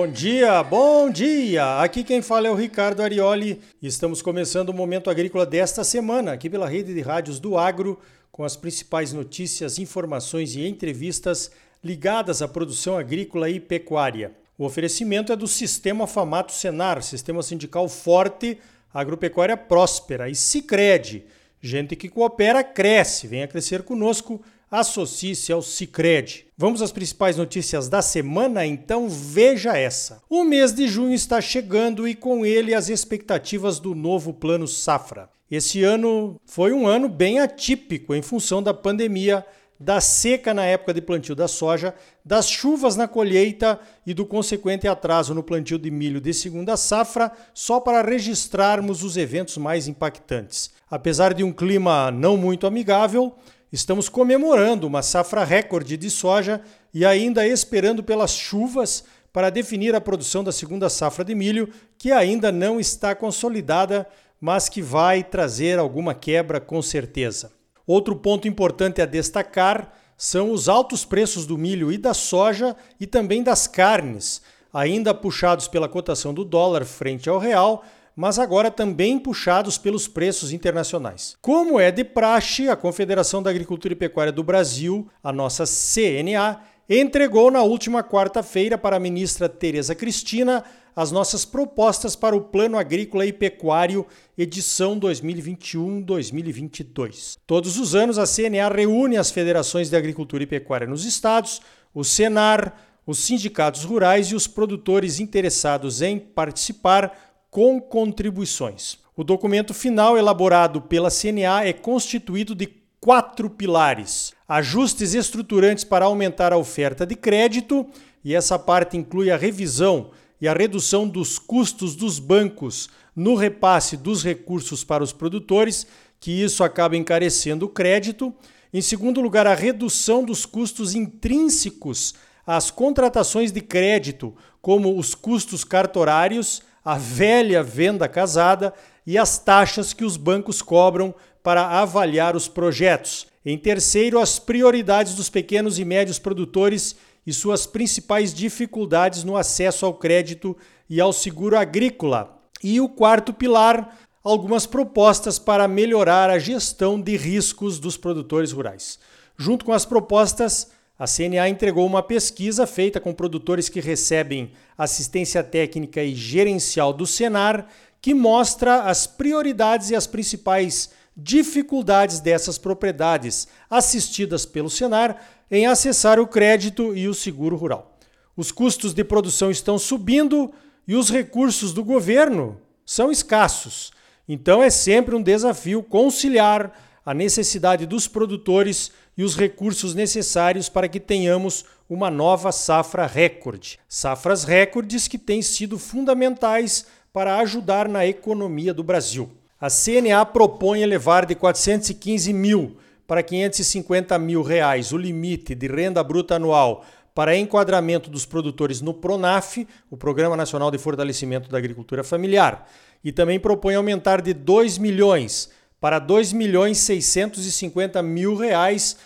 Bom dia, bom dia! Aqui quem fala é o Ricardo Arioli estamos começando o Momento Agrícola desta semana, aqui pela rede de rádios do Agro, com as principais notícias, informações e entrevistas ligadas à produção agrícola e pecuária. O oferecimento é do Sistema Famato Senar, sistema sindical forte, agropecuária próspera e Sicredi. Gente que coopera cresce, venha crescer conosco associe-se ao Cicred. Vamos às principais notícias da semana? Então veja essa. O mês de junho está chegando e com ele as expectativas do novo Plano Safra. Esse ano foi um ano bem atípico em função da pandemia, da seca na época de plantio da soja, das chuvas na colheita e do consequente atraso no plantio de milho de segunda safra, só para registrarmos os eventos mais impactantes. Apesar de um clima não muito amigável, estamos comemorando uma safra recorde de soja e ainda esperando pelas chuvas para definir a produção da segunda safra de milho, que ainda não está consolidada, mas que vai trazer alguma quebra com certeza. Outro ponto importante a destacar são os altos preços do milho e da soja e também das carnes, ainda puxados pela cotação do dólar frente ao real, mas agora também puxados pelos preços internacionais. Como é de praxe, a Confederação da Agricultura e Pecuária do Brasil, a nossa CNA, entregou na última quarta-feira para a ministra Tereza Cristina as nossas propostas para o Plano Agrícola e Pecuário edição 2021-2022. Todos os anos a CNA reúne as federações de agricultura e pecuária nos estados, o Senar, os sindicatos rurais e os produtores interessados em participar com contribuições. O documento final elaborado pela CNA é constituído de quatro pilares: ajustes estruturantes para aumentar a oferta de crédito, e essa parte inclui a revisão e a redução dos custos dos bancos no repasse dos recursos para os produtores, que isso acaba encarecendo o crédito. Em segundo lugar, a redução dos custos intrínsecos às contratações de crédito, como os custos cartorários a velha venda casada e as taxas que os bancos cobram para avaliar os projetos. Em terceiro, as prioridades dos pequenos e médios produtores e suas principais dificuldades no acesso ao crédito e ao seguro agrícola. E o quarto pilar, algumas propostas para melhorar a gestão de riscos dos produtores rurais. Junto com as propostas, a CNA entregou uma pesquisa feita com produtores que recebem assistência técnica e gerencial do Senar, que mostra as prioridades e as principais dificuldades dessas propriedades assistidas pelo Senar em acessar o crédito e o seguro rural. Os custos de produção estão subindo e os recursos do governo são escassos. Então é sempre um desafio conciliar a necessidade dos produtores e os recursos necessários para que tenhamos uma nova safra recorde. Safras recordes que têm sido fundamentais para ajudar na economia do Brasil. A CNA propõe elevar de 415 mil para 550 mil reais o limite de renda bruta anual para enquadramento dos produtores no PRONAF, o Programa Nacional de Fortalecimento da Agricultura Familiar, e também propõe aumentar de 2 milhões para 2 milhões 650 mil reais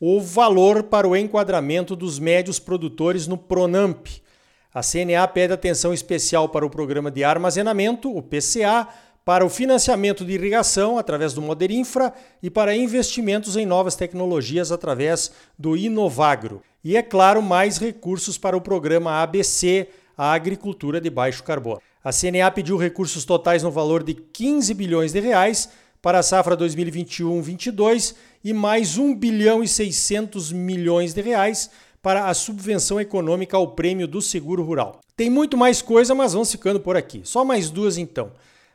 o valor para o enquadramento dos médios produtores no Pronamp. A CNA pede atenção especial para o programa de armazenamento, o PCA, para o financiamento de irrigação através do Moderinfra e para investimentos em novas tecnologias através do Inovagro. E é claro, mais recursos para o programa ABC, a agricultura de baixo carbono. A CNA pediu recursos totais no valor de 15 bilhões de reais para a safra 2021-22 e mais 1 bilhão e 600 milhões de reais para a subvenção econômica ao prêmio do seguro rural. Tem muito mais coisa, mas vamos ficando por aqui. Só mais duas então.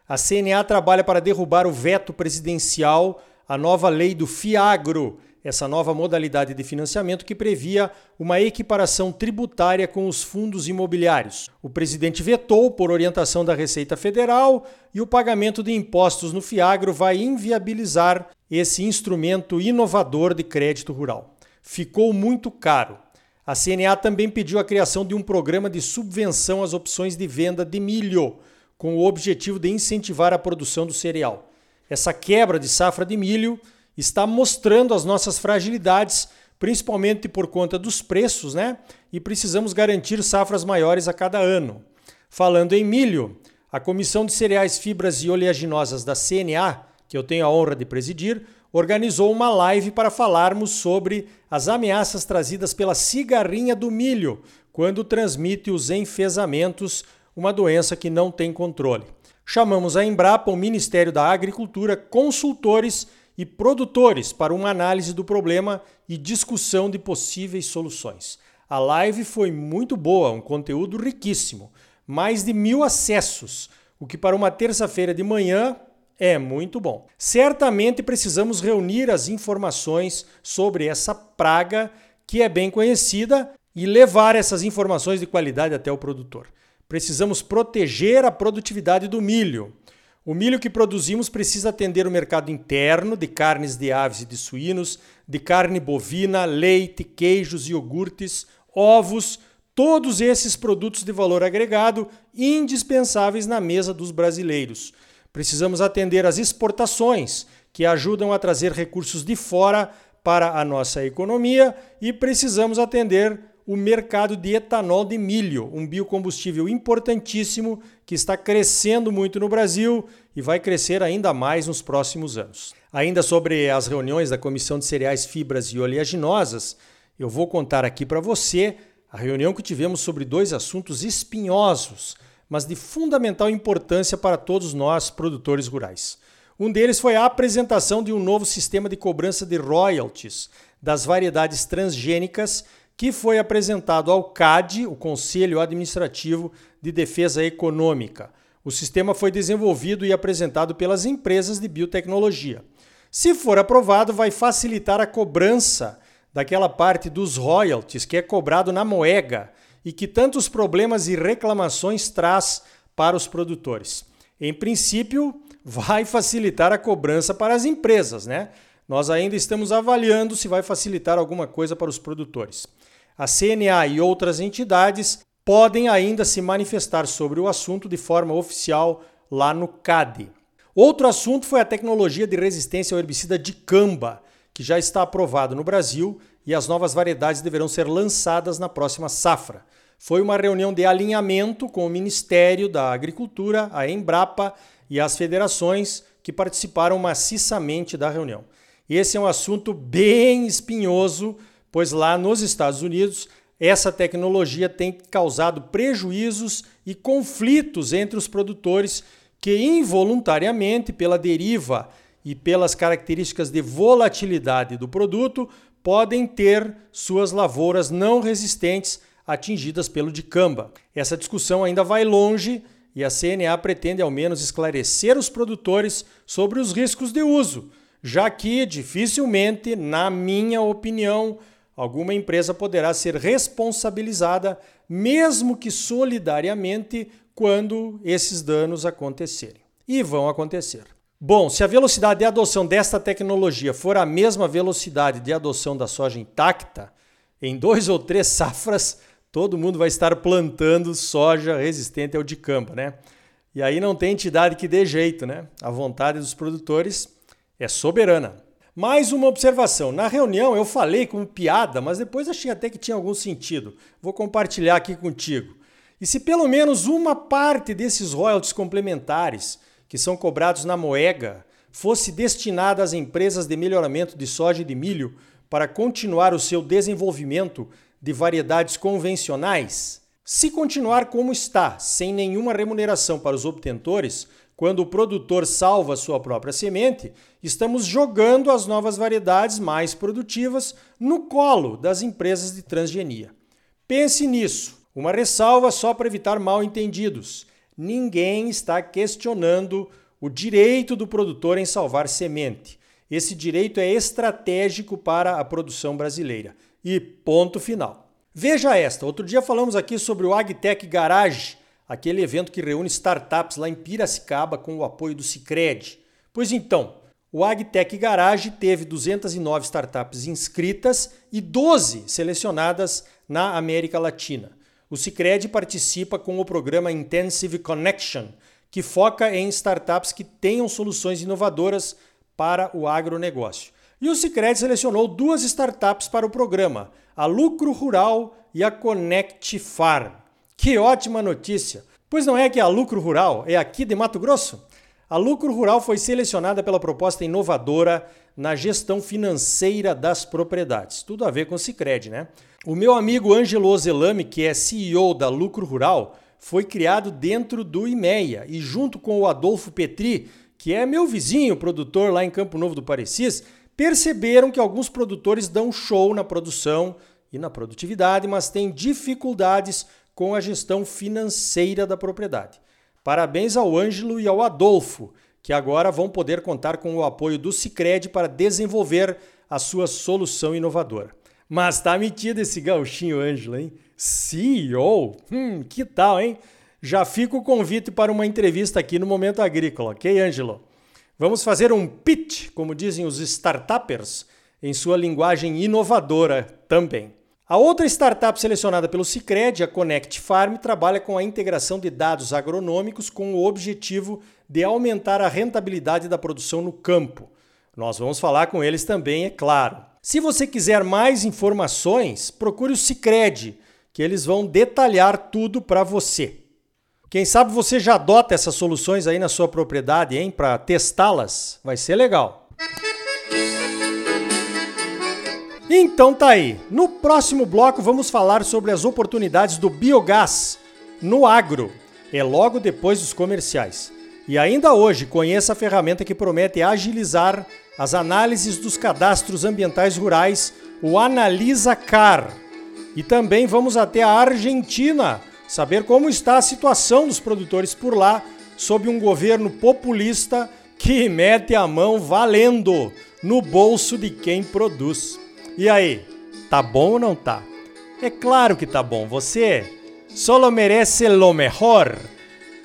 A CNA trabalha para derrubar o veto presidencial à nova lei do FIAGRO, essa nova modalidade de financiamento que previa uma equiparação tributária com os fundos imobiliários. O presidente vetou por orientação da Receita Federal e o pagamento de impostos no Fiagro vai inviabilizar esse instrumento inovador de crédito rural. Ficou muito caro. A CNA também pediu a criação de um programa de subvenção às opções de venda de milho, com o objetivo de incentivar a produção do cereal. Essa quebra de safra de milho está mostrando as nossas fragilidades, principalmente por conta dos preços, né? E precisamos garantir safras maiores a cada ano. Falando em milho, a Comissão de Cereais, Fibras e Oleaginosas da CNA, que eu tenho a honra de presidir, organizou uma live para falarmos sobre as ameaças trazidas pela cigarrinha do milho, quando transmite os enfesamentos, uma doença que não tem controle. Chamamos a Embrapa, o Ministério da Agricultura, consultores e produtores para uma análise do problema e discussão de possíveis soluções. A live foi muito boa, um conteúdo riquíssimo, mais de mil acessos, o que para uma terça-feira de manhã é muito bom. Certamente precisamos reunir as informações sobre essa praga que é bem conhecida e levar essas informações de qualidade até o produtor. Precisamos proteger a produtividade do milho. O milho que produzimos precisa atender o mercado interno de carnes de aves e de suínos, de carne bovina, leite, queijos, iogurtes, ovos, todos esses produtos de valor agregado indispensáveis na mesa dos brasileiros. Precisamos atender às exportações, que ajudam a trazer recursos de fora para a nossa economia, e precisamos atender o mercado de etanol de milho, um biocombustível importantíssimo que está crescendo muito no Brasil e vai crescer ainda mais nos próximos anos. Ainda sobre as reuniões da Comissão de Cereais, Fibras e Oleaginosas, eu vou contar aqui para você a reunião que tivemos sobre dois assuntos espinhosos mas de fundamental importância para todos nós, produtores rurais. Um deles foi a apresentação de um novo sistema de cobrança de royalties das variedades transgênicas que foi apresentado ao CAD, o Conselho Administrativo de Defesa Econômica. O sistema foi desenvolvido e apresentado pelas empresas de biotecnologia. Se for aprovado, vai facilitar a cobrança daquela parte dos royalties que é cobrado na moeda e que tantos problemas e reclamações traz para os produtores. Em princípio, vai facilitar a cobrança para as empresas, né? Nós ainda estamos avaliando se vai facilitar alguma coisa para os produtores. A CNA e outras entidades podem ainda se manifestar sobre o assunto de forma oficial lá no CAD. Outro assunto foi a tecnologia de resistência ao herbicida de camba, que já está aprovado no Brasil e as novas variedades deverão ser lançadas na próxima safra. Foi uma reunião de alinhamento com o Ministério da Agricultura, a Embrapa e as federações que participaram maciçamente da reunião. Esse é um assunto bem espinhoso, pois lá nos Estados Unidos essa tecnologia tem causado prejuízos e conflitos entre os produtores que involuntariamente, pela deriva e pelas características de volatilidade do produto, podem ter suas lavouras não resistentes atingidas pelo dicamba. Essa discussão ainda vai longe e a CNA pretende ao menos esclarecer os produtores sobre os riscos de uso, já que dificilmente, na minha opinião, alguma empresa poderá ser responsabilizada, mesmo que solidariamente, quando esses danos acontecerem. E vão acontecer. Bom, se a velocidade de adoção desta tecnologia for a mesma velocidade de adoção da soja intacta, em dois ou três safras todo mundo vai estar plantando soja resistente ao dicamba, né? E aí não tem entidade que dê jeito, né? A vontade dos produtores é soberana. Mais uma observação. Na reunião eu falei como piada, mas depois achei até que tinha algum sentido. Vou compartilhar aqui contigo. E se pelo menos uma parte desses royalties complementares, que são cobrados na moeda, fosse destinada às empresas de melhoramento de soja e de milho para continuar o seu desenvolvimento de variedades convencionais, se continuar como está, sem nenhuma remuneração para os obtentores, quando o produtor salva sua própria semente, estamos jogando as novas variedades mais produtivas no colo das empresas de transgenia. Pense nisso. Uma ressalva só para evitar mal entendidos. Ninguém está questionando o direito do produtor em salvar semente. Esse direito é estratégico para a produção brasileira. E ponto final. Veja esta: outro dia falamos aqui sobre o AgTech Garage, aquele evento que reúne startups lá em Piracicaba com o apoio do Cicred. Pois então, o AgTech Garage teve 209 startups inscritas e 12 selecionadas na América Latina. O Cicred participa com o programa Intensive Connection, que foca em startups que tenham soluções inovadoras para o agronegócio. E o Sicredi selecionou duas startups para o programa, a Lucro Rural e a Connect Farm. Que ótima notícia! Pois não é que a Lucro Rural é aqui de Mato Grosso? A Lucro Rural foi selecionada pela proposta inovadora na gestão financeira das propriedades. Tudo a ver com o Cicred, né? O meu amigo Ângelo Ozelami, que é CEO da Lucro Rural, foi criado dentro do IMEA e junto com o Adolfo Petri, que é meu vizinho, produtor lá em Campo Novo do Parecis, perceberam que alguns produtores dão show na produção e na produtividade, mas têm dificuldades com a gestão financeira da propriedade. Parabéns ao Ângelo e ao Adolfo, que agora vão poder contar com o apoio do Cicred para desenvolver a sua solução inovadora. Mas tá metido esse gauchinho Ângelo, hein? CEO? Hum, que tal, hein? Já fica o convite para uma entrevista aqui no Momento Agrícola, ok, Ângelo? Vamos fazer um pitch, como dizem os startuppers, em sua linguagem inovadora também. A outra startup selecionada pelo Cicred, a Connect Farm, trabalha com a integração de dados agronômicos com o objetivo de aumentar a rentabilidade da produção no campo. Nós vamos falar com eles também, é claro. Se você quiser mais informações, procure o Cicred, que eles vão detalhar tudo para você. Quem sabe você já adota essas soluções aí na sua propriedade, hein, para testá-las? Vai ser legal. Então tá aí. No próximo bloco vamos falar sobre as oportunidades do biogás no agro. É logo depois dos comerciais. E ainda hoje conheça a ferramenta que promete agilizar as análises dos cadastros ambientais rurais, o Analisa Car. E também vamos até a Argentina saber como está a situação dos produtores por lá sob um governo populista que mete a mão valendo no bolso de quem produz. E aí, tá bom ou não tá? É claro que tá bom. Você solo merece lo mejor.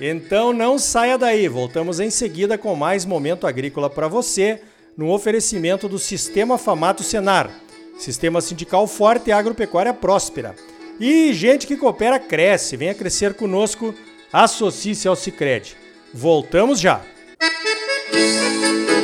Então não saia daí. Voltamos em seguida com mais momento agrícola para você, no oferecimento do Sistema Famato Senar, Sistema Sindical Forte e Agropecuária Próspera. E gente que coopera cresce. Venha crescer conosco. Associe-se ao Sicredi. Voltamos já. Música